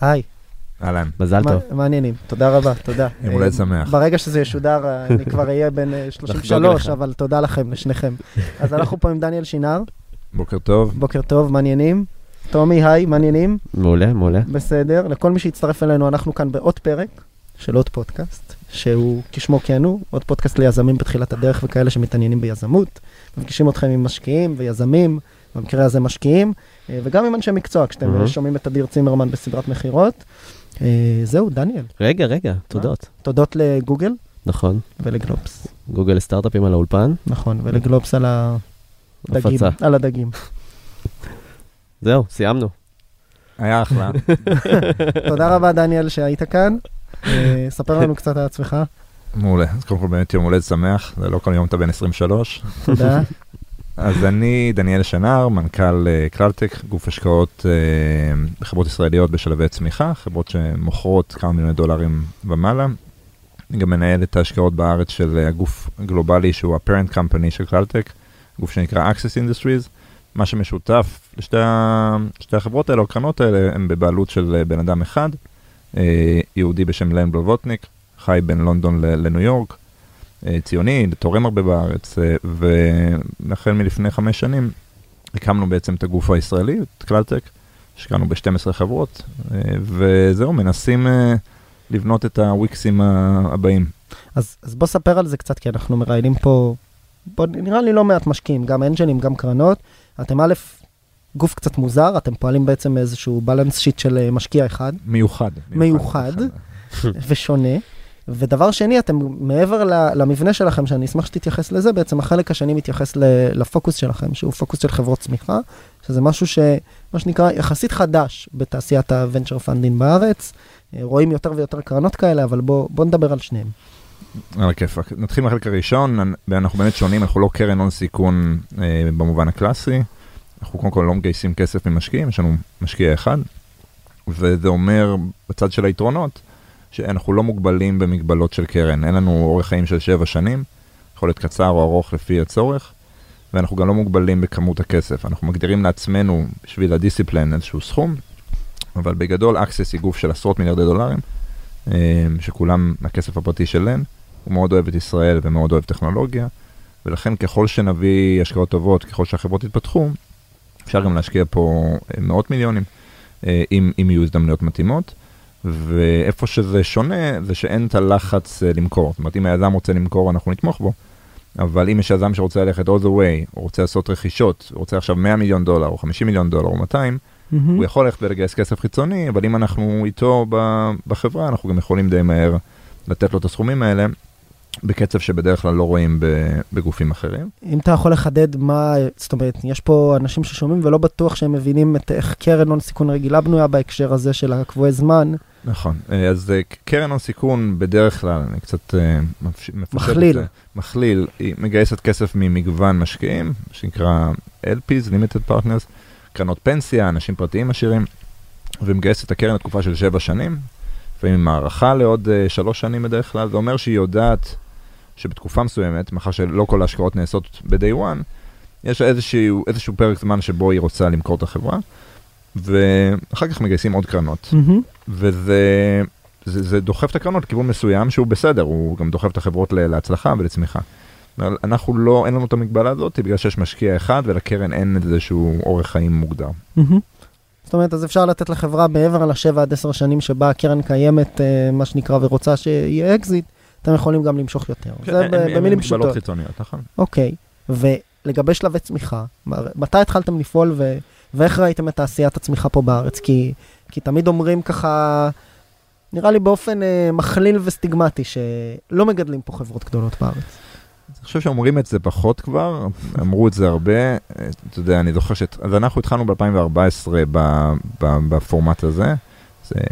היי, אהלן, מזל מה- טוב. מעניינים, תודה רבה, תודה. יום הולדת אה, שמח. ברגע שזה ישודר, אה, אני כבר אהיה בן אה, 33, לך. אבל תודה לכם, לשניכם. אז אנחנו פה עם דניאל שינר, בוקר טוב. בוקר טוב, מעניינים. טומי, היי, מעניינים? מעולה, מעולה. בסדר. לכל מי שהצטרף אלינו, אנחנו כאן בעוד פרק של עוד פודקאסט, שהוא כשמו כן הוא, עוד פודקאסט ליזמים בתחילת הדרך וכאלה שמתעניינים ביזמות. מפגישים אתכם עם משקיעים ויזמים, במקרה הזה משקיעים, אה, וגם עם אנשי מקצוע, כשאתם. אה, שומעים את אדיר צימרמן בסדרת מכירות. אה, זהו, דניאל. רגע, רגע, תודות. תודות לגוגל נכון, ולגלובס. גוגל סטארט-אפים על האולפן. נכון, ולגלובס על הדגים. הפצה. על הדגים. זהו, סיימנו. היה אחלה. תודה רבה, דניאל, שהיית כאן. ספר לנו קצת על עצמך. מעולה. אז קודם כל באמת יום הולדת שמח, זה לא כל יום אתה בן 23. תודה. אז אני דניאל שנר, מנכ"ל אה, קללטק, גוף השקעות אה, בחברות ישראליות בשלבי צמיחה, חברות שמוכרות כמה מיליוני דולרים ומעלה. אני גם מנהל את ההשקעות בארץ של אה, הגוף הגלובלי שהוא ה-parent company של קללטק, גוף שנקרא Access Industries. מה שמשותף לשתי שתי החברות האלה, הקרנות האלה, הם בבעלות של בן אדם אחד, יהודי בשם לן בלווטניק, חי בין לונדון לניו יורק, ציוני, תורם הרבה בארץ, אה, והחל מלפני חמש שנים הקמנו בעצם את הגוף הישראלי, את קללטק, השקענו ב-12 חברות, אה, וזהו, מנסים אה, לבנות את הוויקסים הבאים. אז אז בוא ספר על זה קצת, כי אנחנו מראיינים פה, בוא, נראה לי לא מעט משקיעים, גם אנג'לים, גם קרנות. אתם א', גוף קצת מוזר, אתם פועלים בעצם מאיזשהו בלנס שיט של אה, משקיע אחד, מיוחד. מיוחד. ושונה. ודבר שני, אתם מעבר למבנה שלכם, שאני אשמח שתתייחס לזה, בעצם החלק השני מתייחס לפוקוס שלכם, שהוא פוקוס של חברות צמיחה, שזה משהו ש... מה שנקרא יחסית חדש בתעשיית ה-venture funding בארץ. אה, רואים יותר ויותר קרנות כאלה, אבל בוא, בוא נדבר על שניהם. על הכיפאק. נתחיל מהחלק הראשון, אנ- אנחנו באמת שונים, אנחנו לא קרן הון סיכון אה, במובן הקלאסי. אנחנו קודם כל לא מגייסים כסף ממשקיעים, יש לנו משקיע אחד, וזה אומר בצד של היתרונות, שאנחנו לא מוגבלים במגבלות של קרן, אין לנו אורך חיים של שבע שנים, יכול להיות קצר או ארוך לפי הצורך, ואנחנו גם לא מוגבלים בכמות הכסף, אנחנו מגדירים לעצמנו בשביל הדיסציפלין איזשהו סכום, אבל בגדול אקסס היא גוף של עשרות מיליארדי דולרים, אה, שכולם מהכסף הפרטי של לן, הוא מאוד אוהב את ישראל ומאוד אוהב טכנולוגיה, ולכן ככל שנביא השקעות טובות, ככל שהחברות יתפתחו, אפשר גם להשקיע פה מאות מיליונים, אה, אם, אם יהיו הזדמנויות מתאימות. ואיפה שזה שונה, זה שאין את הלחץ אה, למכור. זאת אומרת, אם היזם רוצה למכור, אנחנו נתמוך בו. אבל אם יש יזם שרוצה ללכת all the way, או רוצה לעשות רכישות, הוא רוצה עכשיו 100 מיליון דולר, או 50 מיליון דולר, או 200, הוא יכול ללכת ולגייס כסף חיצוני, אבל אם אנחנו איתו בחברה, אנחנו גם יכולים די מהר לתת לו את הסכומים האלה, בקצב שבדרך כלל לא רואים בגופים אחרים. אם אתה יכול לחדד מה, זאת אומרת, יש פה אנשים ששומעים ולא בטוח שהם מבינים את איך קרן הון סיכון רגילה בנויה בהקשר הזה של הקבועי זמן. נכון, אז אה, קרן הון סיכון בדרך כלל, אני קצת אה, מכליל. זה, מכליל, היא מגייסת כסף ממגוון משקיעים, שנקרא LPs, Limited Partners, קרנות פנסיה, אנשים פרטיים עשירים, ומגייסת את הקרן לתקופה של שבע שנים, לפעמים עם הערכה לעוד אה, שלוש שנים בדרך כלל, זה אומר שהיא יודעת שבתקופה מסוימת, מאחר שלא כל ההשקעות נעשות ב-day one, יש איזשהו, איזשהו פרק זמן שבו היא רוצה למכור את החברה, ואחר כך מגייסים עוד קרנות. וזה זה, זה דוחף את הקרנות לכיוון מסוים שהוא בסדר, הוא גם דוחף את החברות להצלחה ולצמיחה. אנחנו לא, אין לנו את המגבלה הזאת בגלל שיש משקיע אחד ולקרן אין איזשהו אורך חיים מוגדר. זאת אומרת, אז אפשר לתת לחברה מעבר לשבע עד עשר שנים שבה הקרן קיימת, אה, מה שנקרא, ורוצה שיהיה אקזיט, אתם יכולים גם למשוך יותר. זה אין- אין במילים מגבלות פשוטות. חיצוניות, נכון? אוקיי, ולגבי שלבי צמיחה, מתי התחלתם לפעול ו- ואיך ראיתם את תעשיית הצמיחה פה בארץ? כי, כי תמיד אומרים ככה, נראה לי באופן אה, מכליל וסטיגמטי, שלא מגדלים פה חברות גדולות בארץ. אני חושב שאומרים את זה פחות כבר, אמרו את זה הרבה, אה, אתה יודע, אני זוכר ש... אז אנחנו התחלנו ב-2014 בפורמט הזה, זה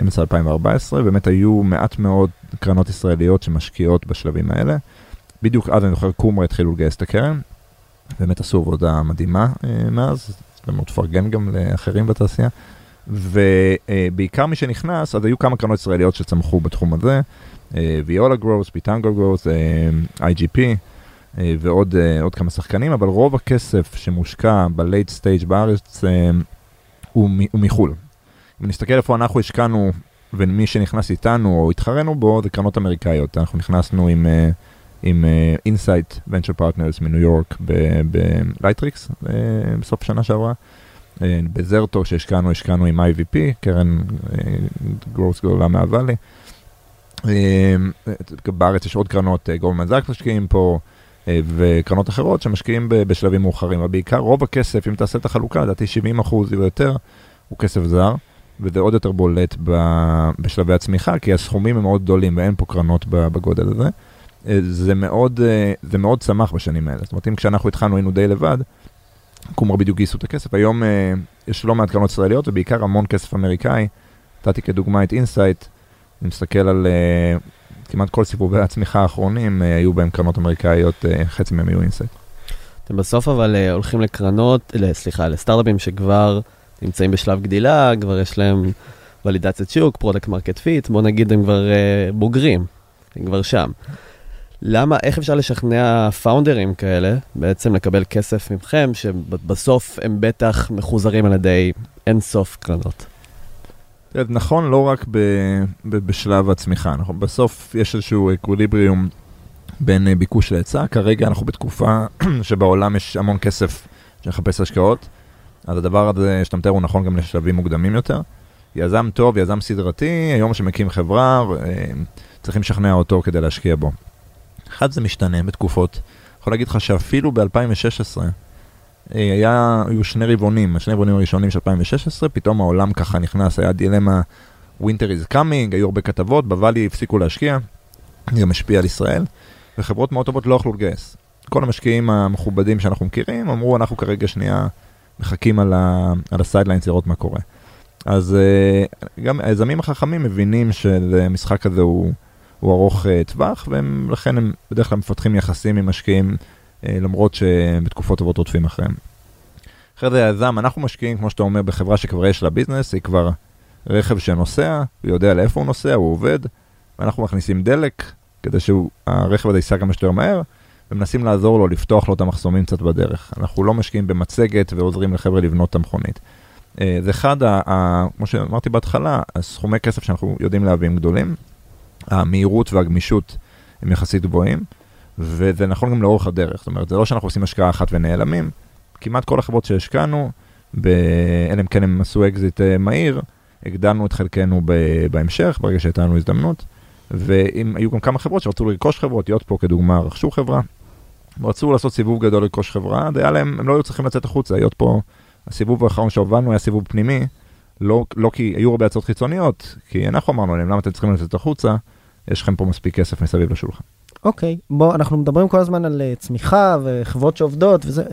אמצע 2014, באמת היו מעט מאוד קרנות ישראליות שמשקיעות בשלבים האלה. בדיוק אז אני זוכר קומרה התחילו לגייס את הקרן, באמת עשו עבודה מדהימה אה, מאז, מאוד תפרגן גם לאחרים בתעשייה. ובעיקר מי שנכנס, אז היו כמה קרנות ישראליות שצמחו בתחום הזה, ויולה גרוס, פיטנגו גרוס, IGP, ועוד אה, כמה שחקנים, אבל רוב הכסף שמושקע ב-late stage בארץ אה, הוא, הוא מחו"ל. אם נסתכל איפה אנחנו השקענו ומי שנכנס איתנו או התחרה בו, זה קרנות אמריקאיות. אנחנו נכנסנו עם, עם Insight Venture Partners מניו יורק ב-Lightricks בסוף השנה שעברה. ב-Zerto שהשקענו, השקענו עם IVP, קרן growth גדולה מה-Valley. בארץ יש עוד קרנות, גולדמן זאקס משקיעים פה. אה, וקרנות אחרות שמשקיעים בשלבים מאוחרים, אבל בעיקר רוב הכסף, אם תעשה את החלוקה, לדעתי 70 אחוז או יותר, הוא כסף זר, וזה עוד יותר בולט בשלבי הצמיחה, כי הסכומים הם מאוד גדולים ואין פה קרנות בגודל הזה. אה, זה מאוד, אה, זה מאוד צמח בשנים האלה. זאת אומרת, אם כשאנחנו התחלנו היינו די לבד, קומרה בדיוק גייסו את הכסף. היום יש לא מעט קרנות ישראליות ובעיקר המון כסף אמריקאי. נתתי כדוגמה את Insight, אני מסתכל על כמעט כל סיבובי הצמיחה האחרונים אה, היו בהם קרנות אמריקאיות, אה, חצי מהם היו Insight. אתם בסוף אבל אה, הולכים לקרנות, סליחה, לסטארט-אפים שכבר נמצאים בשלב גדילה, כבר יש להם ולידציית שוק, product market fit, בוא נגיד הם כבר בוגרים, הם כבר שם. למה, איך אפשר לשכנע founderים כאלה בעצם לקבל כסף מכם, שבסוף הם בטח מחוזרים על ידי אינסוף קרנות? נכון לא רק ב, ב, בשלב הצמיחה, אנחנו בסוף יש איזשהו equilibrium בין אה, ביקוש להיצע, כרגע אנחנו בתקופה שבעולם יש המון כסף שמחפש השקעות, אז הדבר הזה שאתה מתאר הוא נכון גם לשלבים מוקדמים יותר. יזם טוב, יזם סדרתי, היום שמקים חברה, אה, צריכים לשכנע אותו כדי להשקיע בו. אחד זה משתנה בתקופות, יכול להגיד לך שאפילו ב-2016, אה, היה, היו שני רבעונים, השני רבעונים הראשונים של 2016, פתאום העולם ככה נכנס, היה דילמה Winter is coming, היו הרבה כתבות, ב-Valley הפסיקו להשקיע, זה גם השפיע על ישראל, וחברות מאוד טובות לא יכלו לגייס. כל המשקיעים המכובדים שאנחנו מכירים אמרו, אנחנו כרגע שנייה מחכים על, על ה-sidelines לראות מה קורה. אז אה, גם היזמים החכמים מבינים שהמשחק הזה הוא, הוא ארוך אה, טווח, ולכן הם בדרך כלל מפתחים יחסים עם משקיעים אה, למרות שבתקופות טובות רודפים אחריהם. אחרי זה היזם, אנחנו משקיעים, כמו שאתה אומר, בחברה שכבר יש לה ביזנס, היא כבר רכב שנוסע, הוא יודע לאיפה הוא נוסע, הוא עובד, ואנחנו מכניסים דלק כדי שהרכב הזה ייסע כמה שיותר מהר, ומנסים לעזור לו, לפתוח לו את המחסומים קצת בדרך. אנחנו לא משקיעים במצגת ועוזרים לחבר'ה לבנות את המכונית. אה, זה אחד, ה, ה, כמו שאמרתי בהתחלה, הסכומי כסף שאנחנו יודעים להביא הם גדולים, המהירות והגמישות הם יחסית גבוהים. וזה נכון גם לאורך הדרך, זאת אומרת, זה לא שאנחנו עושים השקעה אחת ונעלמים, כמעט כל החברות שהשקענו, אלא אם כן הם עשו אקזיט אה, מהיר, הגדלנו את חלקנו בהמשך, ברגע שהייתה לנו הזדמנות, ואם היו גם כמה חברות שרצו לרכוש חברות, להיות פה כדוגמה רכשו חברה, רצו לעשות סיבוב גדול לרכוש חברה, היה להם, הם לא היו צריכים לצאת החוצה, להיות פה, הסיבוב האחרון שהובלנו היה סיבוב פנימי, לא, לא כי היו הרבה הצעות חיצוניות, כי אנחנו אמרנו להם, למה אתם צריכים לצאת החוצה, יש לכם פה מספיק כסף מסביב לשולחן. אוקיי, בוא, אנחנו מדברים כל הזמן על uh, צמיחה וחברות שעובדות וזה.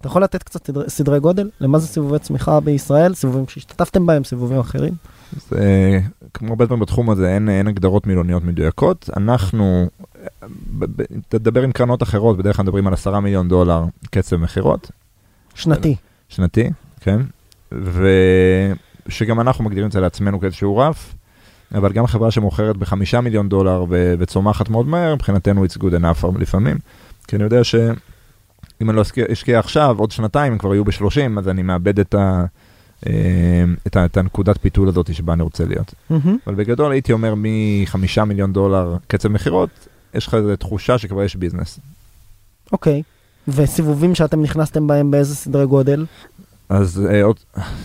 אתה יכול לתת קצת סדרי, סדרי גודל? למה זה סיבובי צמיחה בישראל? סיבובים שהשתתפתם בהם, סיבובים אחרים? זה, כמו הרבה דברים בתחום הזה, אין, אין הגדרות מילוניות מדויקות. אנחנו, תדבר עם קרנות אחרות, בדרך כלל מדברים על עשרה מיליון דולר קצב מכירות. שנתי. שנתי, כן. ושגם אנחנו מגדירים את זה לעצמנו כאיזשהו רף. אבל גם חברה שמוכרת בחמישה מיליון דולר ו- וצומחת מאוד מהר, מבחינתנו it's good enough לפעמים. כי אני יודע שאם אני לא אשקיע עכשיו, עוד שנתיים הם כבר יהיו בשלושים, אז אני מאבד את, ה- אה, את, ה- את הנקודת פיתול הזאת שבה אני רוצה להיות. Mm-hmm. אבל בגדול הייתי אומר מחמישה מיליון דולר קצב מכירות, יש לך איזו תחושה שכבר יש ביזנס. אוקיי, okay. וסיבובים שאתם נכנסתם בהם באיזה סדרי גודל? אז אה, עוד,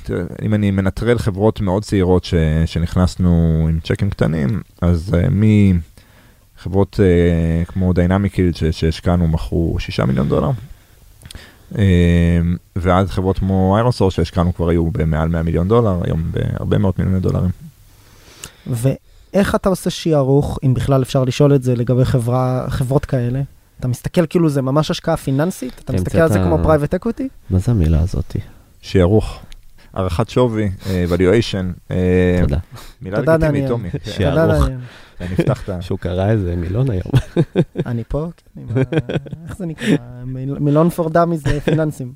תראה, אם אני מנטרל חברות מאוד צעירות ש, שנכנסנו עם צ'קים קטנים, אז uh, מחברות uh, כמו Dynamic Yield שהשקענו מקרוב 6 מיליון דולר, ועד חברות כמו ironSource שהשקענו כבר היו במעל 100 מיליון דולר, היום בהרבה מאות מיליוני דולרים. ואיך אתה עושה שערוך, אם בכלל אפשר לשאול את זה לגבי חברה, חברות כאלה? אתה מסתכל כאילו זה ממש השקעה פיננסית, אתה כן, מסתכל על זה כמו private equity, מה זה המילה הזאתי? שערוך, הערכת שווי, אה, valuation, אה, תודה. מילה לגיטימית. טומי. אני אפתח את ה... שהוא קרא איזה מילון היום. אני פה, כן, איך זה נקרא? מיל- מילון פור דאמיז פיננסים.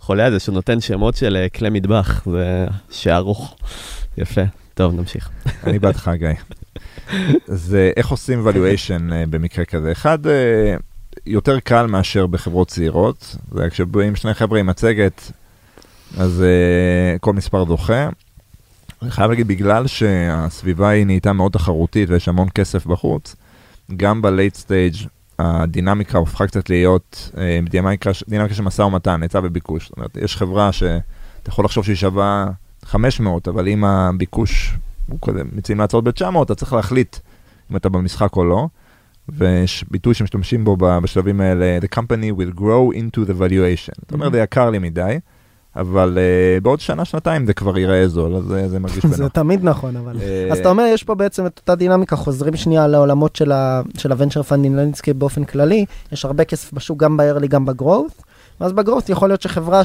חולה על זה שהוא נותן שמות של אה, כלי מטבח, זה שערוך. יפה. טוב, נמשיך. אני בעדך, גיא. זה איך עושים valuation אה, במקרה כזה. אחד, אה, יותר קל מאשר בחברות צעירות. זה כשבאים שני חבר'ה עם מצגת, אז אה, כל מספר דוחה. אני חייב להגיד, בגלל שהסביבה היא נהייתה מאוד תחרותית ויש המון כסף בחוץ, גם ב-late stage הדינמיקה הופכה קצת להיות דינמיקה של משא ומתן, היצע וביקוש. זאת אומרת, יש חברה שאתה יכול לחשוב שהיא שווה 500, אבל אם הביקוש הוא כזה, מציעים להצעות ב-900, אתה צריך להחליט אם אתה במשחק או לא. ויש ביטוי שמשתמשים בו בשלבים האלה, the company will grow into the valuation. זאת אומרת, זה יקר לי מדי, אבל uh, בעוד שנה, שנתיים זה כבר ייראה זול, אז זה, זה מרגיש זה בנוח. תמיד נכון, אבל... אה, אז אתה אומר, יש פה בעצם את אותה דינמיקה, חוזרים שנייה לעולמות של ה-venture funding landscape באופן כללי, יש הרבה כסף בשוק, גם ב-early, גם ב-growth, ואז ב-growth יכול להיות שחברה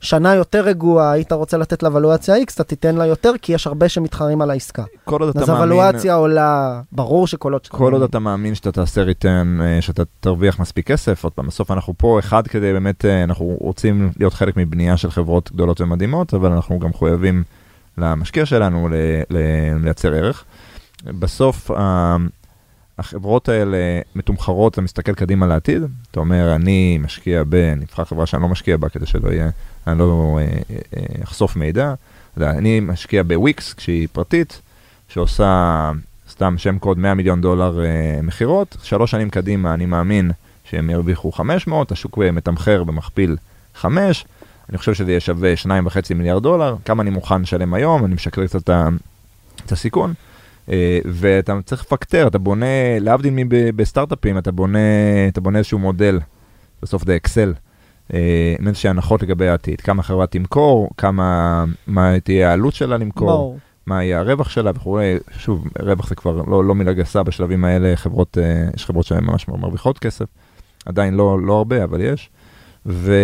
שבשנה יותר רגועה, היית רוצה לתת לה ולואציה X, אתה תיתן לה יותר, כי יש הרבה שמתחרים על העסקה. כל עוד אתה אז מאמין, הוולואציה עולה, ברור שכל עוד... כל עוד. אתה מאמין שאתה תעשה ריטרן, שאתה תרוויח מספיק כסף, עוד פעם, בסוף אנחנו פה, אחד כדי באמת, אה, אנחנו רוצים להיות חלק מבנייה של חברות גדולות ומדהימות, אבל אנחנו גם מחויבים למשקיע שלנו ל- ל- לייצר ערך. בסוף ה- החברות האלה מתומחרות, אתה מסתכל קדימה לעתיד, אתה אומר, אני משקיע ב... אני אבחר חברה שאני לא משקיע בה כדי שלא יהיה, אני לא אה, אה, אחשוף מידע. אני משקיע בוויקס כשהיא פרטית, שעושה סתם שם קוד 100 מיליון דולר אה, מכירות, שלוש שנים קדימה אני מאמין שהם ירוויחו 500, השוק מתמחר במכפיל 5, אני חושב שזה יהיה שווה 2.5 מיליארד דולר, כמה אני מוכן לשלם היום, אני משקלל קצת את הסיכון. אה, ואתה צריך לפקטר, אתה בונה, להבדיל מבסטארט-אפים, אתה בונה, אתה בונה איזשהו מודל, בסוף זה אקסל, אה, עם איזושהי הנחות לגבי העתיד, כמה חברה תמכור, כמה, מה תהיה העלות שלה למכור, ברור. מה יהיה הרווח שלה וכולי, שוב, רווח זה כבר לא, לא מילה גסה בשלבים האלה, חברות, אה, יש חברות שהן ממש מרוויחות כסף, עדיין לא, לא הרבה, אבל יש. ו,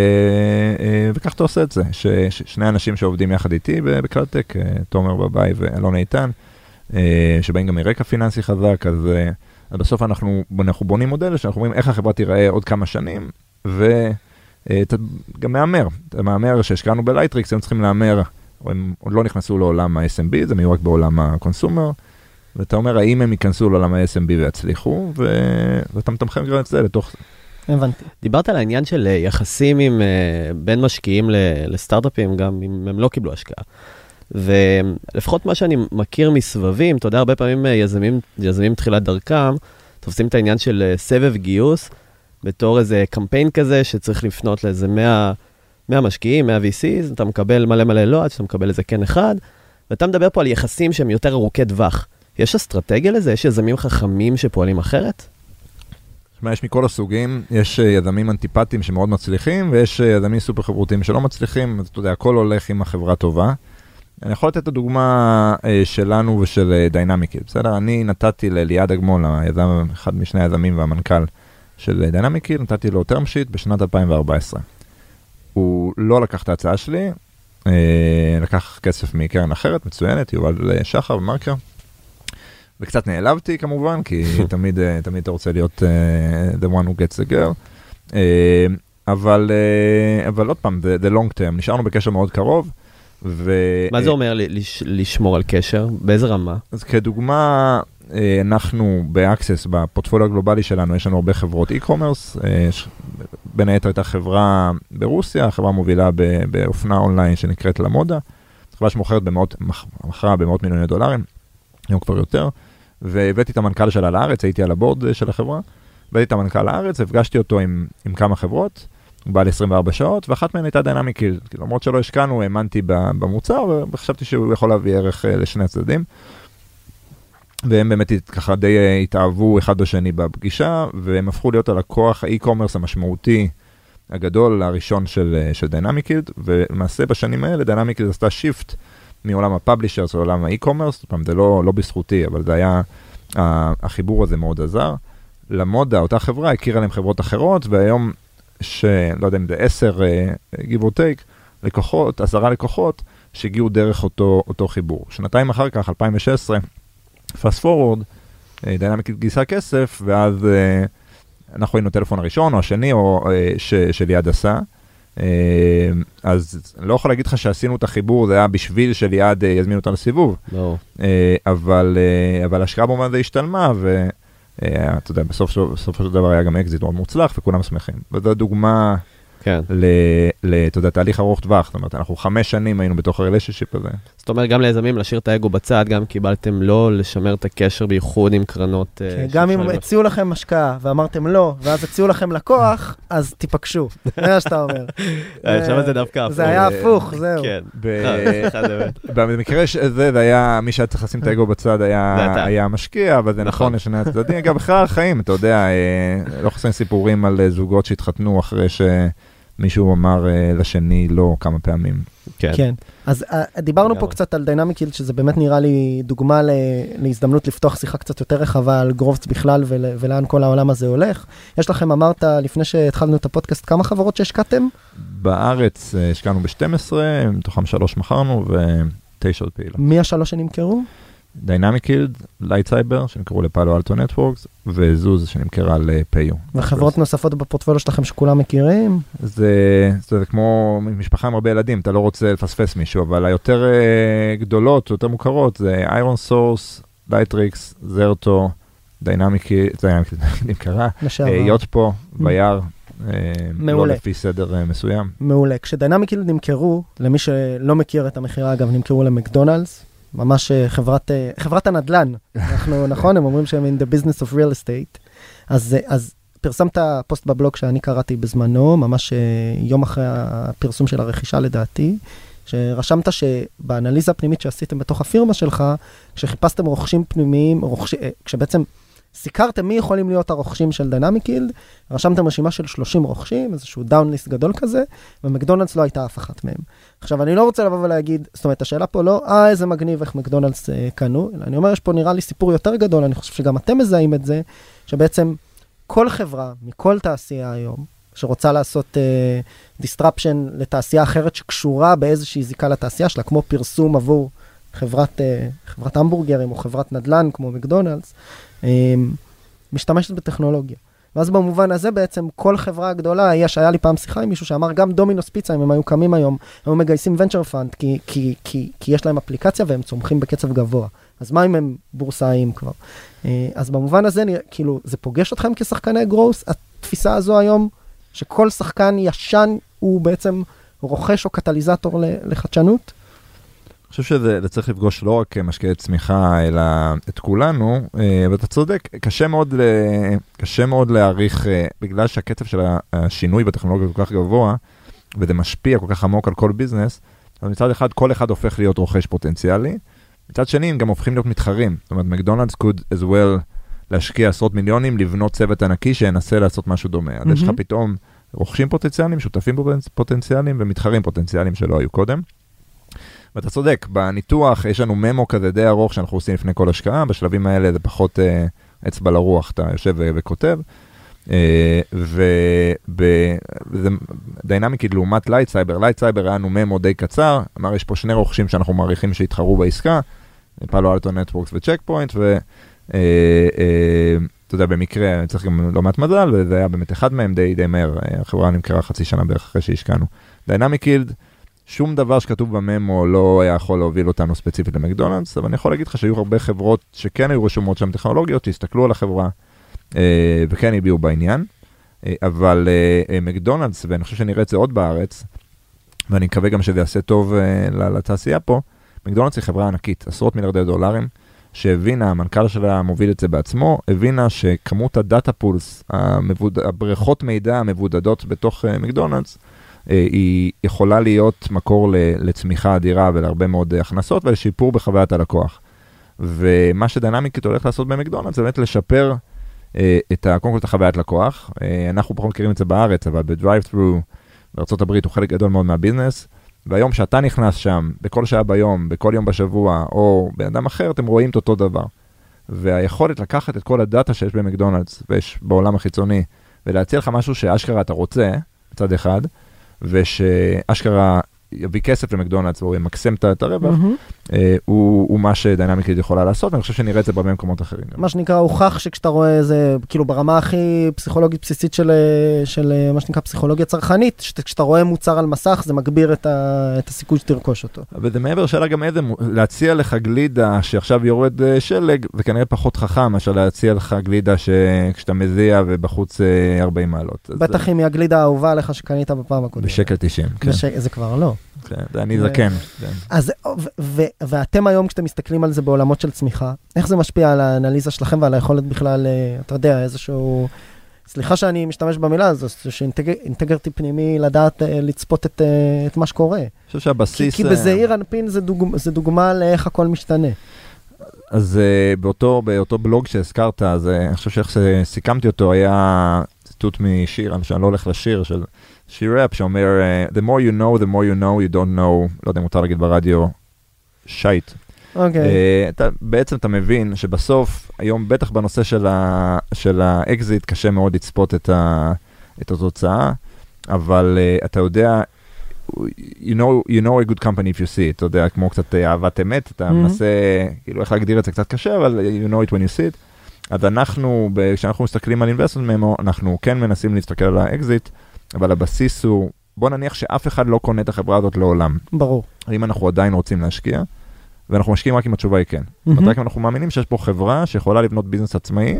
וכך אתה עושה את זה, ש, שני אנשים שעובדים יחד איתי ב- בכלל-טק, אה, תומר בבאי ואלון איתן, שבאים גם מרקע פיננסי חזק, אז, אה, אז בסוף אנחנו, אנחנו בונים מודל שאנחנו אומרים איך החברה תיראה עוד כמה שנים, ואתה גם מהמר, אתה מהמר שהשקענו ב-Lightricks, הם צריכים להמר, הם עוד לא נכנסו לעולם ה-SMB, זה מיועד רק בעולם ה-consumer, ואתה אומר האם הם ייכנסו לעולם ה-SMB ויצליחו, ו... ואתה מתמחר גם את זה לתוך זה. הבנתי. דיברת על העניין של אה, יחסים עם, אה, בין משקיעים ל- לסטארט-אפים, גם אם הם לא קיבלו השקעה. ולפחות מה שאני מכיר מסבבים, אתה יודע, הרבה פעמים אה, יזמים, יזמים תחילת דרכם, תופסים את העניין של אה, סבב גיוס בתור איזה קמפיין כזה שצריך לפנות לאיזה 100, 100 משקיעים, 100 VCs, אתה מקבל מלא מלא לא, עד שאתה מקבל איזה כן אחד, ואתה מדבר פה על יחסים שהם יותר ארוכי טווח. יש אסטרטגיה לזה? יש יזמים חכמים שפועלים אחרת? תשמע, יש מכל הסוגים, יש אה, יזמים אנטיפטיים שמאוד מצליחים, ויש יזמים סופר חברותיים שלא מצליחים, אתה יודע, הכל הולך עם החברה טובה. אני יכול לתת את הדוגמה אה, שלנו ושל דיינמיקל, בסדר? אני נתתי לליעד אגמון, היזם, אחד משני היזמים והמנכ"ל של דיינמיקל, נתתי לו term sheet בשנת 2014. הוא לא לקח את ההצעה שלי, אה, לקח כסף מקרן אחרת, מצוינת, יובל אה, שחר ומרקר. וקצת נעלבתי כמובן, כי תמיד, אה, תמיד אתה רוצה להיות uh, the one who gets the girl. Uh, אבל, uh, אבל עוד פעם, זה, זה long term, נשארנו בקשר מאוד קרוב. ו... מה זה אומר לש- לשמור על קשר? באיזה רמה? אז כדוגמה, אה, אנחנו ב-Access, בפורטפוליו הגלובלי שלנו, יש לנו הרבה חברות e-commerce, אה, יש- בין היתר הייתה חברה ברוסיה, חברה מובילה ב- באופנה אונליין שנקראת Lamoda, חברה שמוכרת במאות, מכרה במאות מיליוני דולרים, היום כבר יותר, והבאתי את המנכ"ל שלה לארץ, הייתי על ה-board של החברה, הבאתי את המנכ"ל לארץ, הפגשתי אותו עם, עם כמה חברות, בא ל-24 שעות, ואחת מהן הייתה Dynamic Yield, למרות שלא השקענו, האמנתי במוצר, וחשבתי שהוא יכול להביא ערך אה, לשני הצדדים. והם באמת ככה די אה, התאהבו אחד בשני בפגישה, והם הפכו להיות הלקוח ה-e-commerce המשמעותי הגדול הראשון של, אה, של Dynamic Yield, ולמעשה בשנים האלה Dynamic Yield עשתה shift מעולם ה-publishers לעולם ה-e-commerce, זאת אומרת, זה לא, לא בזכותי, אבל זה היה, החיבור הזה מאוד עזר. Lamoda, אותה חברה, הכירה להם חברות אחרות, והיום, שלא יודע אם זה 10, uh, give or take, לקוחות, עשרה לקוחות, שהגיעו דרך אותו, אותו חיבור. שנתיים אחר כך, 2016, fast forward, Dynamic גייסה כסף, ואז uh, אנחנו היינו הטלפון הראשון או השני או ש, שליעד עשה. אז לא יכול להגיד לך שעשינו את החיבור, זה היה בשביל שליעד יזמין אותנו לסיבוב, uh, אבל, אבל השקעה במובן הזה השתלמה, ואתה יודע, בסוף, של- בסופו של דבר היה גם אקזיט מאוד מוצלח וכולם שמחים. וזו דוגמה כן. ל, ל, אתה יודע, תהליך ארוך טווח, זאת אומרת, אנחנו חמש שנים היינו בתוך הרלשיפ הזה. זאת אומרת, גם ליזמים להשאיר את האגו בצד, גם קיבלתם לא לשמר את הקשר בייחוד עם קרנות. אה, כן, גם אם הציעו לכם השקעה ואמרתם לא, ואז הציעו לכם לקוח, אז תיפגשו. זה מה שאתה אומר. אה, עכשיו זה דווקא הפוך. זה היה הפוך, זהו. כן. במקרה הזה זה היה, מי שהיה צריך לשים את האגו בצד היה, המשקיע, אבל זה נכון נכון. לשני הצדדים. אגב, בכלל החיים, אתה יודע, אה, לא חסרים סיפורים על אה, זוגות שהתחתנו אחרי שמישהו אמר אה, לשני לא כמה פעמים. כן. כן. אז uh, דיברנו פה. קצת על Dynamic Yield, שזה באמת נראה לי דוגמה ל- להזדמנות לפתוח שיחה קצת יותר רחבה על growth בכלל ול- ולאן כל העולם הזה הולך. יש לכם, אמרת לפני שהתחלנו את הפודקאסט, כמה חברות שהשקעתם? בארץ אה, השקענו ב-12, מתוכם שלוש מכרנו ותשע עוד פעילות. מי השלוש שנמכרו? Dynamic Yield, LightCyber, שנמכרו ל-Palo Alto Networks, וזוז שנמכרה ל-PayU. וחברות נוספות בפורטפוליו שלכם שכולם מכירים? זה, זה, זה כמו משפחה עם הרבה ילדים, אתה לא רוצה לפספס מישהו, אבל היותר uh, גדולות, יותר מוכרות, זה ironSource, Lightricks, Zerto, Dynamic Yield, זה נמכרה, לשעבר. Yotpo, ויאר, אה, מעולה. לא לפי סדר אה, מסוים. מעולה. כש Dynamic Yield נמכרו, למי שלא מכיר את המכירה, אגב, נמכרו למקדונלדס, ממש אה, חברת, אה, חברת הנדל"ן. אנחנו, נכון, הם אומרים שהם in the business of real estate. אז, אה, אז פרסמת פוסט בבלוג שאני קראתי בזמנו, ממש יום אחרי הפרסום של הרכישה לדעתי, שרשמת שבאנליזה הפנימית שעשיתם בתוך הפירמה שלך, כשחיפשתם רוכשים פנימיים, רוכש, כשבעצם סיקרתם מי יכולים להיות הרוכשים של Dynamic Yield, רשמתם רשימה של 30 רוכשים, איזשהו down list גדול כזה, ומקדונלדס לא הייתה אף אחת מהם. עכשיו, אני לא רוצה לבוא ולהגיד, זאת אומרת, השאלה פה לא, אה, איזה מגניב איך מקדונלדס אה, קנו, אלא אני אומר, יש פה נראה לי סיפור יותר גדול, אני חושב שגם אתם מזהים את זה, שבעצם כל חברה מכל תעשייה היום, שרוצה לעשות uh, disruption לתעשייה אחרת שקשורה באיזושהי זיקה לתעשייה שלה, כמו פרסום עבור חברת, uh, חברת המבורגרים או חברת נדל"ן כמו McDonald's, um, משתמשת בטכנולוגיה. ואז במובן הזה בעצם כל חברה גדולה, יש, היה לי פעם שיחה עם מישהו שאמר גם Domino's Pizza, אם הם היו קמים היום, הם היו מגייסים venture fund, כי, כי, כי, כי יש להם אפליקציה והם צומחים בקצב גבוה. אז מה אם הם בורסאיים כבר? אה, אז במובן הזה, כאילו, זה פוגש אתכם כשחקני גרוס, התפיסה הזו היום, שכל שחקן ישן הוא בעצם רוכש או קטליזטור לחדשנות? אני חושב שזה זה צריך לפגוש לא רק משקיעי צמיחה, אלא את כולנו, אה, ואתה צודק, קשה מאוד, קשה מאוד להעריך, אה, בגלל שהקצב של השינוי בטכנולוגיה כל כך גבוה, וזה משפיע כל כך עמוק על כל ביזנס, אז מצד אחד כל אחד הופך להיות רוכש פוטנציאלי, מצד שני הם גם הופכים להיות מתחרים. זאת אומרת, מקדונלדס could as well להשקיע עשרות מיליונים, לבנות צוות ענקי שינסה לעשות משהו דומה. אז יש לך מהמם. פתאום רוכשים פוטנציאליים, שותפים פוטנצ- פוטנציאליים ומתחרים פוטנציאליים שלא היו קודם. ואתה צודק, בניתוח יש לנו ממו כזה די ארוך שאנחנו עושים לפני כל השקעה, בשלבים האלה זה פחות אה, אצבע לרוח, אתה יושב ו- וכותב. אה, ו Dynamic Yield לעומת LightCyber, LightCyber היה לנו memo די קצר, אמר יש פה שני רוכשים שאנחנו מעריכים שהתחרו בעסקה, Palo Alto Networks ו Check Point, ואתה יודע, במקרה צריך גם לא מעט מזל, וזה היה באמת אחד מהם די די מהר, אה, החברה נמכרה חצי שנה בערך אחרי שהשקענו. Dynamic Yield, שום דבר שכתוב ב memo לא היה יכול להוביל אותנו ספציפית למקדונלדס, אבל אני יכול להגיד לך שהיו הרבה חברות שכן היו רשומות שם טכנולוגיות, שהסתכלו על החברה אה, וכן הביעו בעניין, אה, אבל אה, מקדונלדס, ואני חושב שנראה את זה עוד בארץ, ואני מקווה גם שזה יעשה טוב לתעשייה פה, מקדונלדס היא חברה ענקית, עשרות מיליארדי דולרים, שהבינה, המנכ"ל שלה מוביל את זה בעצמו, הבינה שכמות הדאטה פולס. הבריכות מידע המבודדות בתוך מקדונלדס, uh, היא יכולה להיות מקור. לצמיחה אדירה ולהרבה מאוד uh, הכנסות ולשיפור בחוויית הלקוח. ומה שדיינמיקית הולך לעשות במקדונלדס זה באמת לשפר uh, את ה... קודם כל את החוויית לקוח. אנחנו פחות מכירים את זה בארץ, אבל בדרייב-ת'רו בארה"ב הוא חלק גדול מאוד מהביזנס. והיום שאתה נכנס שם, בכל שעה ביום, בכל יום בשבוע, או בן אדם אחר, אתם רואים את אותו דבר. והיכולת לקחת את כל הדאטה שיש במקדונלדס ויש בעולם החיצוני, ולהציע לך משהו שאשכרה אתה רוצה, מצד אחד, ושאשכרה יביא כסף למקדונלדס והוא ימקסם את- הרווח. אה, הוא, הוא מה שדיינמיקליד יכולה לעשות, ואני חושב שנראה את זה בהרבה מקומות אחרים. מה שנקרא, הוכח שכשאתה רואה איזה, כאילו ברמה הכי פסיכולוגית בסיסית של, אה, של אה, מה שנקרא פסיכולוגיה צרכנית, שכשאתה רואה מוצר על מסך זה מגביר את, ה, את הסיכוי שתרכוש אותו. אבל זה מעבר לשאלה גם איזה, להציע לך גלידה שעכשיו יורד שלג, זה כנראה פחות חכם מאשר להציע לך גלידה שכשאתה מזיע ובחוץ אה, 40 מעלות. בטח אם היא הגלידה האהובה עליך שקנית בפעם הקודמת. בשקל 90, כן. בש... זה כבר לא. כן, זה אני זקן. כן. אז, ואתם היום, כשאתם מסתכלים על זה בעולמות של צמיחה, איך זה משפיע על האנליזה שלכם ועל היכולת בכלל, אה, אתה יודע, איזשהו... סליחה שאני משתמש במילה הזו, יש אינטגריטי פנימי לדעת אה, לצפות את, אה, את מה שקורה. אני חושב כי, שהבסיס... כי אה, בזעיר אנפין זה, דוג, זה דוגמה לאיך הכל משתנה. אז באותו, באותו בלוג שהזכרת, אז אני חושב שאיך שסיכמתי אותו היה ציטוט משיר, אני לא הולך לשיר, של שיר ראפ שאומר, uh, The more you know, the more you know, you don't know, לא יודע אם מותר להגיד ברדיו, shit. אוקיי. אה, אתה, בעצם אתה מבין שבסוף, היום בטח בנושא של, ה, של האקזיט, קשה מאוד לצפות את, ה, את התוצאה, אבל uh, אתה יודע, you know, you know a good company if you see it, אתה יודע, כמו קצת אה, אהבת אמת, אתה Mhm. מנסה, כאילו איך להגדיר את זה קצת קשה, אבל you know it when you see it. אז אנחנו, כשאנחנו מסתכלים על investment memo, אנחנו כן מנסים להסתכל על האקזיט, אבל הבסיס הוא, בוא נניח שאף אחד לא קונה את החברה הזאת לעולם. ברור. האם אנחנו עדיין רוצים להשקיע? ואנחנו משקיעים רק אם התשובה היא כן. זאת אומרת, רק אם אנחנו מאמינים שיש פה חברה שיכולה לבנות business עצמאי,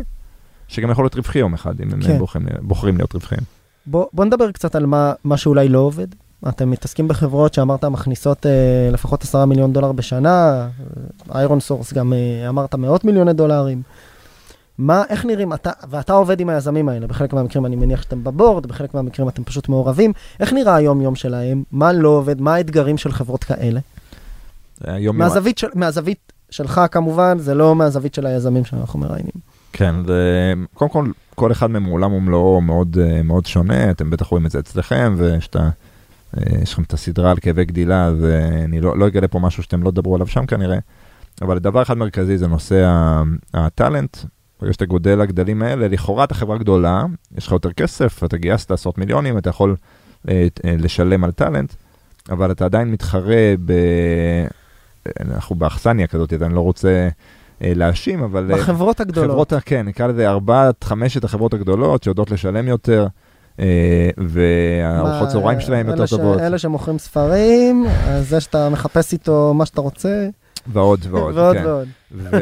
שגם יכול להיות רווחי יום אחד, אם כן. הם בוחרים, בוחרים להיות רווחיים. בוא, בוא נדבר קצת על מה, מה שאולי לא עובד. אתם מתעסקים בחברות שאמרת מכניסות אה, לפחות 10 מיליון דולר בשנה, ironSource גם אה, אמרת מאות מיליוני דולרים. מה, איך נראים, אתה, ואתה עובד עם היזמים האלה, בחלק מהמקרים אני מניח שאתם ב board, בחלק מהמקרים אתם פשוט מעורבים. איך נראה היום-יום שלהם? מה לא עובד? מה האתגרים של חברות כאלה? היום יום... מהזווית, של, מהזווית שלך כמובן, זה לא מהזווית של היזמים שאנחנו מראיינים. כן, זה... קודם כל, כל אחד מהם הוא עולם ומלואו מאוד, אה, מאוד שונה, אתם בטח רואים את זה אצלכם, ושאתה... אה, יש לכם את הסדרה על כאבי גדילה, אז אה, אני לא, לא אגלה פה משהו שאתם לא תדברו עליו שם כנראה, אבל דבר אחד מרכזי זה נושא הטאלנט. ברגע שאתה גודל לגדלים האלה, לכאורה אתה חברה גדולה, יש לך יותר כסף, אתה גייסת עשרות מיליונים, אתה יכול אה, אה, לשלם על טאלנט, אבל אתה עדיין מתחרה ב... אנחנו באכסניה כזאת, אני לא רוצה אה, להאשים, אבל... אה, בחברות הגדולות. חברות, כן, נקרא לזה ארבעת, חמשת החברות הגדולות שיודעות לשלם יותר, אה, והארוחות צהריים שלהם יותר טובות, אלה שמוכרים ספרים, זה שאתה מחפש איתו מה שאתה רוצה, ועוד ועוד. ועוד כן. ועוד. ו-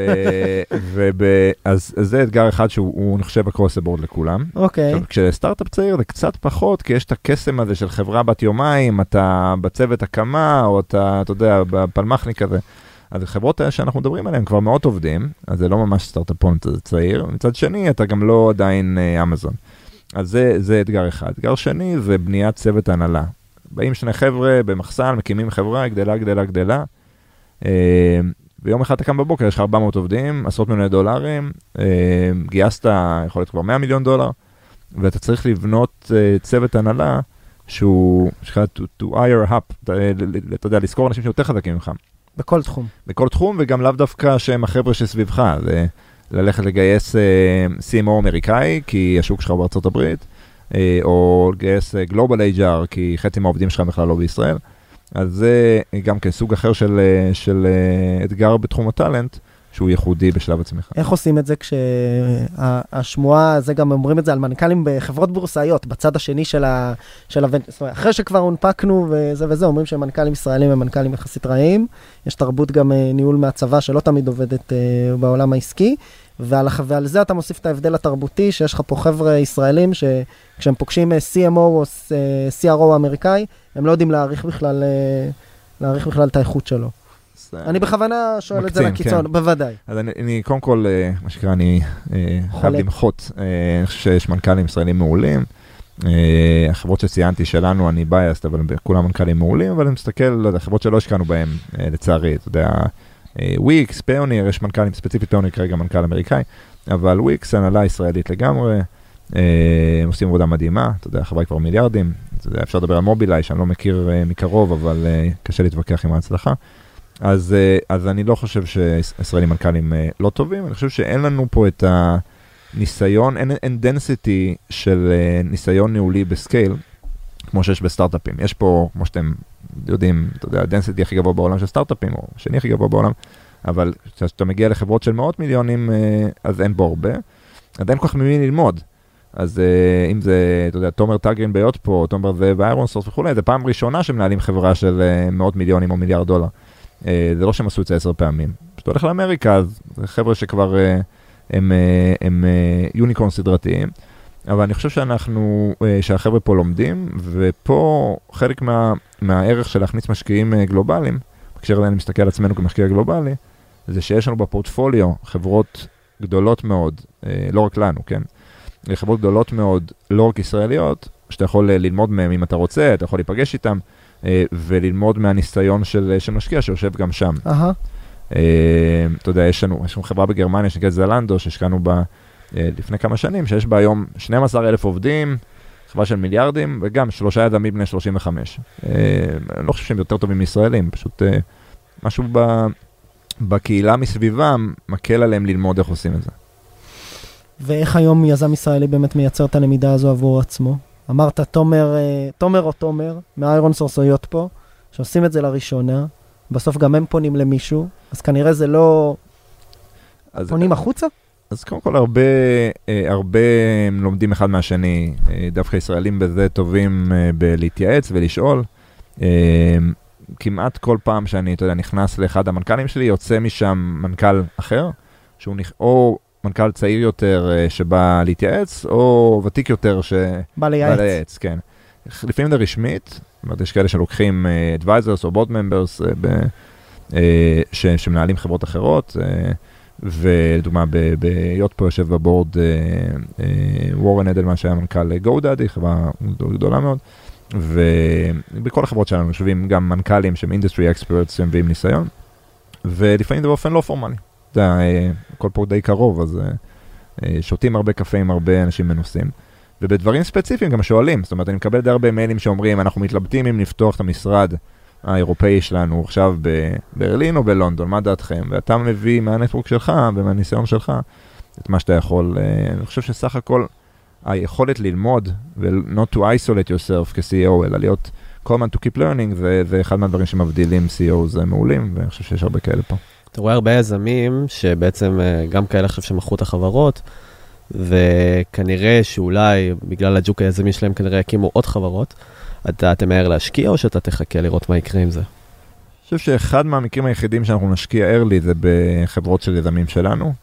וב- אז אז זה אתגר אחד שהוא, חושב, across the board לכולם. אוקיי. עכשיו, כשסטארט-אפ צעיר זה קצת פחות, כי יש את הקסם הזה של חברה בת יומיים, אתה בצוות הקמה, או אתה, אתה יודע, בפלמחניק כזה. אז החברות האלה שאנחנו מדברים עליהן כבר מאות עובדים, אז זה לא ממש סטארט-אפון צעיר. מצד שני, אתה גם לא עדיין אה, אמזון. אז זה, זה אתגר אחד. אתגר שני זה בניית צוות הנהלה. באים שני חבר'ה במחסן, מקימים חברה, גדלה, גדלה, גדלה. אה, ויום אחד אתה קם בבוקר, יש לך 400 עובדים, עשרות מיליוני דולרים, אה, גייסת, יכול להיות כבר 100 מיליון דולר, ואתה צריך לבנות אה, צוות הנהלה שהוא, שנקרא to, to hire up, אתה, אתה יודע, לזכור אנשים שיותר חזקים ממך, בכל תחום. בכל תחום, וגם לאו דווקא שהם החבר'ה שסביבך, זה ללכת לגייס אה, CMO אמריקאי, כי השוק שלך בארצות הברית, אה, או לגייס אה, Global HR, כי חצי מהעובדים שלך בכלל לא בישראל. אז זה גם כן סוג אחר של, אה, של אה, אתגר בתחום הטאלנט, שהוא ייחודי בשלב הצמיחה. איך עושים את זה כשהשמועה, זה גם אומרים את זה על מנכ"לים בחברות בורסאיות, בצד השני של ה... של ה... זאת אומרת, אחרי שכבר הונפקנו וזה וזה, אומרים שמנכ"לים ישראלים הם מנכ"לים יחסית רעים. יש תרבות גם אה, ניהול מהצבא שלא תמיד עובדת בעולם העסקי. ועל, ועל זה אתה מוסיף את ההבדל התרבותי, שיש לך פה חבר'ה ישראלים שכשהם פוגשים אה, CMO או אה, CRO אמריקאי, הם לא יודעים להעריך בכלל, אה, להעריך בכלל את האיכות שלו. אני בכוונה שואל את זה מקצין, לקיצון, כן. בוודאי. אז אני, אני קודם כל, מה שנקרא, אני חייב. למחות. אני חושב שיש מנכ"לים ישראלים מעולים. החברות שציינתי שלנו, אני בייסט, אבל כולם מנכ"לים מעולים, אבל אני מסתכל, לא יודע, חברות שלא השקענו בהן, לצערי, אתה יודע, Wix, Payoneer, יש מנכ"לים, ספציפית Payoneer כרגע מנכ"ל אמריקאי, אבל וויקס, הנהלה ישראלית לגמרי, אה, הם עושים עבודה מדהימה, אתה יודע, החברה כבר מיליארדים, אפשר לדבר על Mobileye, שאני לא מכיר אה, מקרוב, אבל אה, קשה להתווכח עם ההצלחה. אז, אה, אז אני לא חושב שישראלים מנכ"לים אה, לא טובים, אני חושב שאין לנו פה את הניסיון, אין, אין density של אה, ניסיון ניהולי ב scale, כמו שיש בסטארט-אפים. יש פה, כמו שאתם יודעים, אתה יודע, ה density הכי גבוה בעולם של סטארט-אפים, או השני הכי גבוה בעולם, אבל כשאתה מגיע לחברות של מאות מיליונים, אה, אז אין פה הרבה, אז אין כל כך ממי ללמוד. אז uh, אם זה, אתה יודע, תומר טאגרין ב Yotpo, תומר זה ו ironSource וכולי, זה פעם ראשונה שמנהלים חברה של uh, מאות מיליונים או מיליארד דולר. זה לא שהם עשו את זה עשר פעמים. כשאתה הולך לאמריקה, אז זה חבר'ה שכבר הם, הם uh, unicorn סדרתיים, אבל אני חושב שאנחנו, uh, שהחבר'ה פה לומדים, ופה חלק מה, מהערך של להכניס משקיעים uh, גלובליים, בהקשר לזה אני מסתכל על עצמנו כמשקיע גלובלי, זה שיש לנו בפורטפוליו חברות גדולות מאוד, uh, לא רק לנו, כן? חברות גדולות מאוד, לא רק ישראליות, שאתה יכול אה, ללמוד מהן אם אתה רוצה, אתה יכול להיפגש איתן, אה, וללמוד מהניסיון של, אה, של משקיע שיושב גם שם. אהה. אתה יודע, יש לנו, יש לנו חברה בגרמניה שנקראת זלנדו, שהשקענו בה לפני כמה שנים, שיש בה היום 12 אלף עובדים, חברה של מיליארדים, וגם שלושה יזמים בני 35. אני לא חושב שהם יותר טובים מישראלים, פשוט משהו ב, בקהילה מסביבם מקל עליהם ללמוד איך עושים את זה. ואיך היום יזם ישראלי באמת מייצר את הלמידה הזו עבור עצמו? אמרת תומר, אה, תומר או תומר, מהאיירון סורסויות פה, שעושים את זה לראשונה, בסוף גם הם פונים למישהו, אז כנראה זה לא... אז, פונים החוצה? אז קודם כל הרבה, אה, הרבה לומדים אחד מהשני, אה, דווקא ישראלים בזה טובים בלהתייעץ ולשאול. כמעט כל פעם שאני, אתה יודע, נכנס לאחד המנכ"לים שלי, יוצא משם מנכ"ל אחר, שהוא נכ... או מנכ"ל צעיר יותר שבא להתייעץ, או ותיק יותר שבא לייעץ. לייעץ, כן. לפעמים זה רשמית, זאת אומרת, יש כאלה שלוקחים advisors או board members ב, ש, שמנהלים חברות אחרות, ולדוגמה ב Yotpo יושב ב board וורן אדלמן שהיה מנכ"ל GoDaddy, חברה גדולה מאוד, ובכל החברות שלנו יושבים גם מנכ"לים שהם industry experts שמביאים ניסיון, ולפעמים זה באופן לא פורמלי. אתה יודע, אה, הכל פה די קרוב, אז אה, אה, שותים הרבה קפה עם הרבה אנשים מנוסים. ובדברים ספציפיים גם שואלים, זאת אומרת, אני מקבל די הרבה מיילים שאומרים, אנחנו מתלבטים אם לפתוח את המשרד האירופאי שלנו עכשיו בברלין או בלונדון, מה דעתכם? ואתה מביא מהנטוורק שלך ומהניסיון שלך את מה שאתה יכול. אני חושב שסך הכל היכולת ללמוד ו-not to isolate yourself כ-CEO, אלא להיות כל הזמן to keep learning, זה, זה אחד מהדברים שמבדילים CEOs מעולים, ואני חושב שיש הרבה כאלה פה. אתה רואה הרבה יזמים שבעצם אה, גם כאלה עכשיו שמכרו את החברות, וכנראה שאולי בגלל הג'וק היזמי שלהם כנראה יקימו עוד חברות. אתה תמהר להשקיע או שאתה תחכה לראות מה יקרה עם זה? אני חושב שאחד מהמקרים היחידים שאנחנו נשקיע early זה בחברות של יזמים שלנו.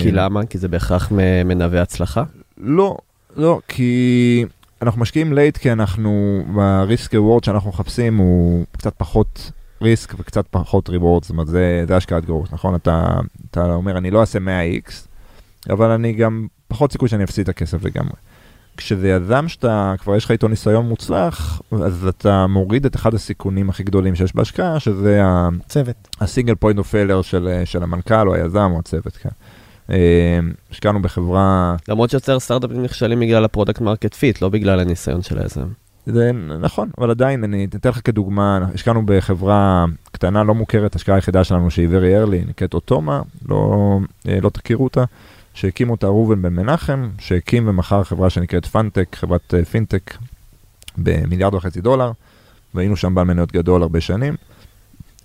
כי למה? כי זה בהכרח מנבא הצלחה? לא, לא, כי אנחנו משקיעים late כי אנחנו, ב-risk reward שאנחנו מחפשים הוא קצת פחות risk וקצת פחות reward, זאת אומרת, זה, זה השקעת growth, נכון? אתה, אתה אומר, אני לא אעשה 100x, אבל אני גם, פחות סיכוי שאני אפסיד את הכסף לגמרי. כשזה יזם שאתה, כבר יש לך איתו ניסיון מוצלח, אז אתה מוריד את אחד הסיכונים הכי גדולים שיש בהשקעה, שזה צוות. ה single point of failure של, של המנכ"ל או היזם או הצוות, כן. אה, השקענו בחברה... למרות שיותר סטארט-אפים נכשלים בגלל ה product market fit, לא בגלל הניסיון של היזם. זה נכון, אבל עדיין, אני אתן לך כדוגמה, השקענו בחברה קטנה לא מוכרת, השקעה היחידה שלנו שהיא very early, נקראת אוטומה, לא, אה, לא תכירו אותה, שהקים אותה ראובן בן מנחם, שהקים ומכר חברה שנקראת פאנטק, חברת אה, פינטק, במיליארד וחצי דולר, והיינו שם בעל מניות גדול הרבה שנים.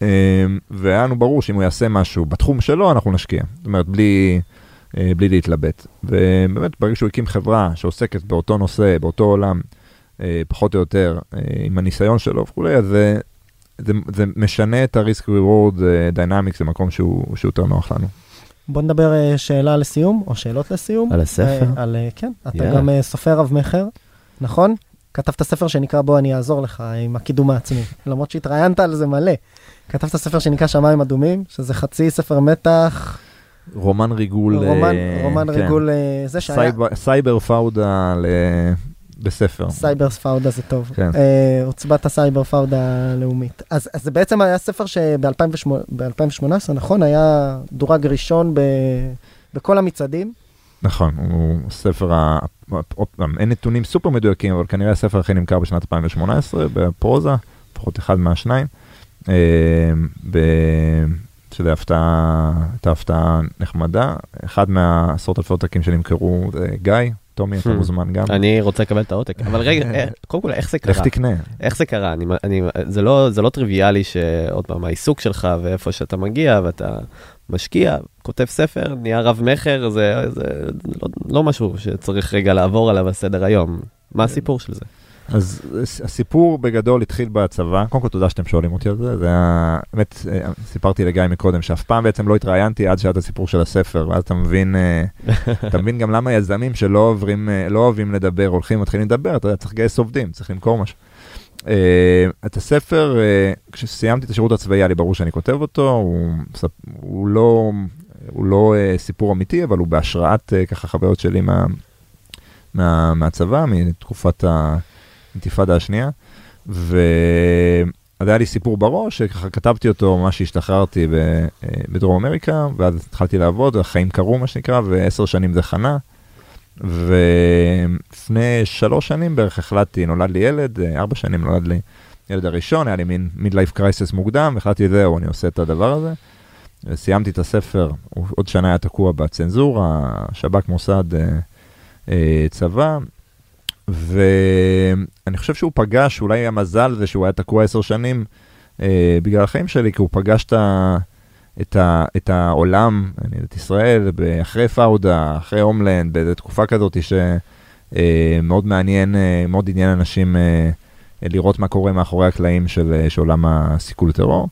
אה, והיה לנו ברור שאם הוא יעשה משהו בתחום שלו, אנחנו נשקיע. זאת אומרת, בלי, בלי להתלבט. ובאמת, ברגע שהוא הקים חברה שעוסקת באותו נושא, באותו עולם, אה, פחות או יותר, אה, עם הניסיון שלו וכולי, אז זה, זה, זה משנה את ה-risk reward אה, dynamics למקום שהוא, שהוא יותר נוח לנו. בוא נדבר שאלה לסיום, או שאלות לסיום. על הספר? על, כן, אתה yeah. גם סופר רב-מכר, נכון? כתבת ספר שנקרא בוא אני אעזור לך עם הקידום העצמי, למרות שהתראיינת על זה מלא. כתבת ספר שנקרא שמיים אדומים, שזה חצי ספר מתח. רומן ריגול. רומן, רומן כן. ריגול, זה שהיה... סייבר, סייבר פאודה ל... בספר. סייבר פאודה זה טוב. כן. אה, עוצבת הסייבר פאודה הלאומית. אז, אז זה בעצם היה ספר שב-2018, נכון? היה דורג ראשון ב, בכל המצעדים. נכון, הוא ספר, ה... אין נתונים סופר מדויקים, אבל כנראה הספר הכי נמכר בשנת 2018 בפרוזה, לפחות אחד מהשניים. אה, ב... שזה הפתעה, הייתה הפתעה נחמדה. אחד מהעשרות אלפי עותקים שנמכרו זה גיא, טומי, אתה Hmm. מוזמן גם. אני רוצה לקבל את העותק, אבל רגע, אה, קודם כל, איך זה קרה? תקנה. איך זה קרה? אני, אני, זה, לא, זה לא טריוויאלי שעוד פעם, העיסוק שלך ואיפה שאתה מגיע ואתה משקיע, כותב ספר, נהיה רב-מכר, זה, זה לא, לא משהו שצריך רגע לעבור עליו על סדר היום. מה הסיפור של זה? אז הסיפור בגדול התחיל בצבא, קודם כל תודה שאתם שואלים אותי על זה, זה היה, באמת, אה, סיפרתי לגיא מקודם, שאף פעם בעצם לא התראיינתי עד שהיה את הסיפור של הספר, ואז אתה מבין, אה, אתה מבין גם למה יזמים שלא עוברים, אה, לא אוהבים לדבר, הולכים, מתחילים לדבר, אתה יודע, צריך לגייס עובדים, צריך למכור משהו. אה, את הספר, אה, כשסיימתי את השירות הצבאי, היה לי ברור שאני כותב אותו, הוא, הוא לא, הוא לא אה, סיפור אמיתי, אבל הוא בהשראת אה, ככה חוויות שלי מה, מה, מהצבא, מתקופת האינתיפאדה השנייה. ואז היה לי סיפור בראש, שככה כתבתי אותו ממש שהשתחררתי ב- אה, בדרום אמריקה, ואז התחלתי לעבוד, החיים קרו מה שנקרא, ועשר שנים זה חנה. ולפני שלוש שנים בערך החלטתי, נולד לי ילד, אה, ארבע שנים נולד לי ילד הראשון, היה לי מין מיד-לייף קרייסס מוקדם, והחלטתי, זהו, אני עושה את הדבר הזה. וסיימתי את הספר, עוד שנה היה תקוע בצנזורה, שב"כ, מוסד, אה, צבא, ואני חושב שהוא פגש, אולי המזל זה שהוא היה תקוע עשר שנים אה, בגלל החיים שלי, כי הוא פגש את, ה, את, ה, את העולם, אני את ישראל, אחרי פאודה, אחרי הומלנד, באיזו תקופה כזאת שמאוד מעניין, אה, מאוד עניין אנשים אה, לראות מה קורה מאחורי הקלעים של, אה, של עולם הסיכול טרור.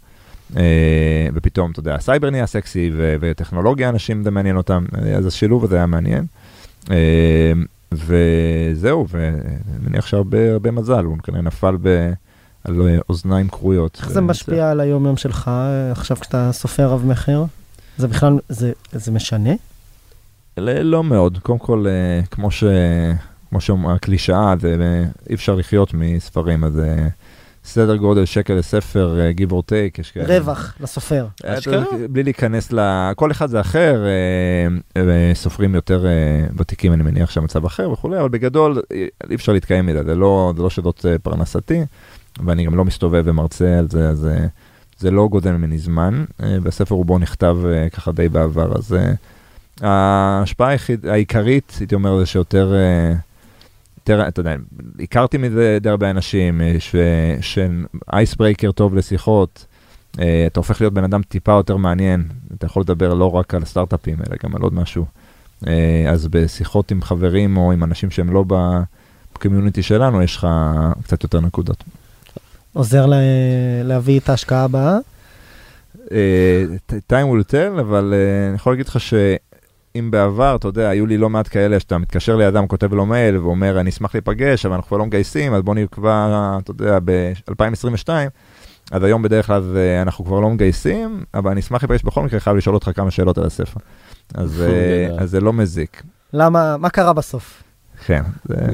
אה, ופתאום, אתה יודע, הסייבר נהיה סקסי ו- וטכנולוגיה, אנשים זה מעניין אותם, אה, אז השילוב הזה היה מעניין. וזהו, ואני מניח שהרבה הרבה מזל, הוא כנראה נפל ב... על אה, אוזניים כרויות. איך זה משפיע על היום-יום שלך אה, עכשיו כשאתה סופר רב-מכר? זה בכלל, זה, זה משנה? לא מאוד, קודם כל, אה, כמו ש... כמו שהקלישאה, אה, אי אפשר לחיות מספרים, אז סדר גודל שקל לספר, אה, give or take, יש כאלה. רווח לסופר. אה? בלי להיכנס ל... כל אחד זה אחר, אה, סופרים יותר ותיקים, אני מניח שהמצב אחר וכולי, אבל בגדול אי אפשר להתקיים מזה, זה לא, זה לא שזאת אה, פרנסתי, ואני גם לא מסתובב ומרצה על זה, אז אה, זה לא גודל ממני זמן, והספר רובו נכתב ככה די בעבר, אז ההשפעה היחיד, העיקרית, הייתי אומר, זה שיותר... יותר, אתה יודע, הכרתי מזה די הרבה אנשים, אה, ש- שאייסברייקר טוב לשיחות, אה, אתה הופך להיות בן אדם טיפה יותר מעניין, אתה יכול לדבר לא רק על סטארט-אפים, אלא גם על עוד משהו. אה, אז בשיחות עם חברים או עם אנשים שהם לא בקומיוניטי שלנו, יש לך קצת יותר נקודות. עוזר לה, להביא את ההשקעה הבאה? אה, time will tell, אבל אה, אני יכול להגיד לך שאם בעבר, אתה יודע, היו לי לא מעט כאלה שאתה מתקשר לידם, כותב לו מייל ואומר, אני אשמח להיפגש, אבל אנחנו כבר לא מגייסים, אז בוא נקבע, אתה יודע, ב-2022. אז היום בדרך כלל זה- אנחנו כבר לא מגייסים, אבל אני אשמח להיפגש בכל מקרה, חייב לשאול אותך כמה שאלות על הספר. אז, אה. אז זה לא מזיק. למה, מה קרה בסוף? כן,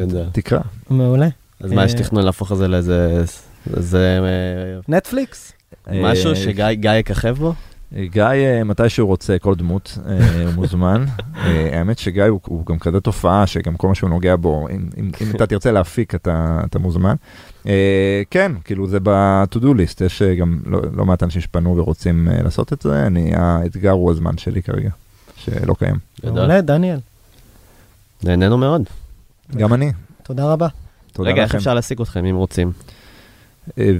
זה. תקרא. מעולה. אז מה, יש אה, תכנון להפוך את זה לאיזה... איזה אה, נטפליקס? משהו שגיא גיא יככב בו? גיא, אה, מתי שהוא רוצה, כל דמות, אה, הוא מוזמן. אה, האמת שגיא הוא, הוא גם כזה תופעה, שגם כל מה שהוא נוגע בו, אם, אם, אם אתה תרצה להפיק, אתה, אתה מוזמן. כן, כאילו זה ב-to-do list, יש גם לא, לא מעט אנשים שפנו ורוצים לעשות את זה, אני, האתגר הוא הזמן שלי כרגע, שלא קיים. גדול. מעולה, דניאל. נהנינו מאוד. גם אני, תודה רבה. תודה רגע, איך. אפשר להשיג אתכם אם רוצים? אה,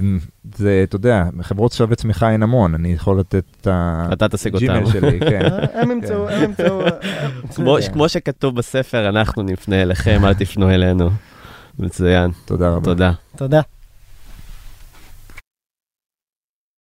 זה, אתה יודע, חברות שווה צמיחה אין המון, אני יכול לתת את אתה תשיג אותם. הג'ימל שלי, כן. הם ימצאו, הם ימצאו. כמו, כמו שכתוב בספר, אנחנו נפנה אליכם, אל תפנו אלינו. מצוין, תודה רבה. תודה. תודה.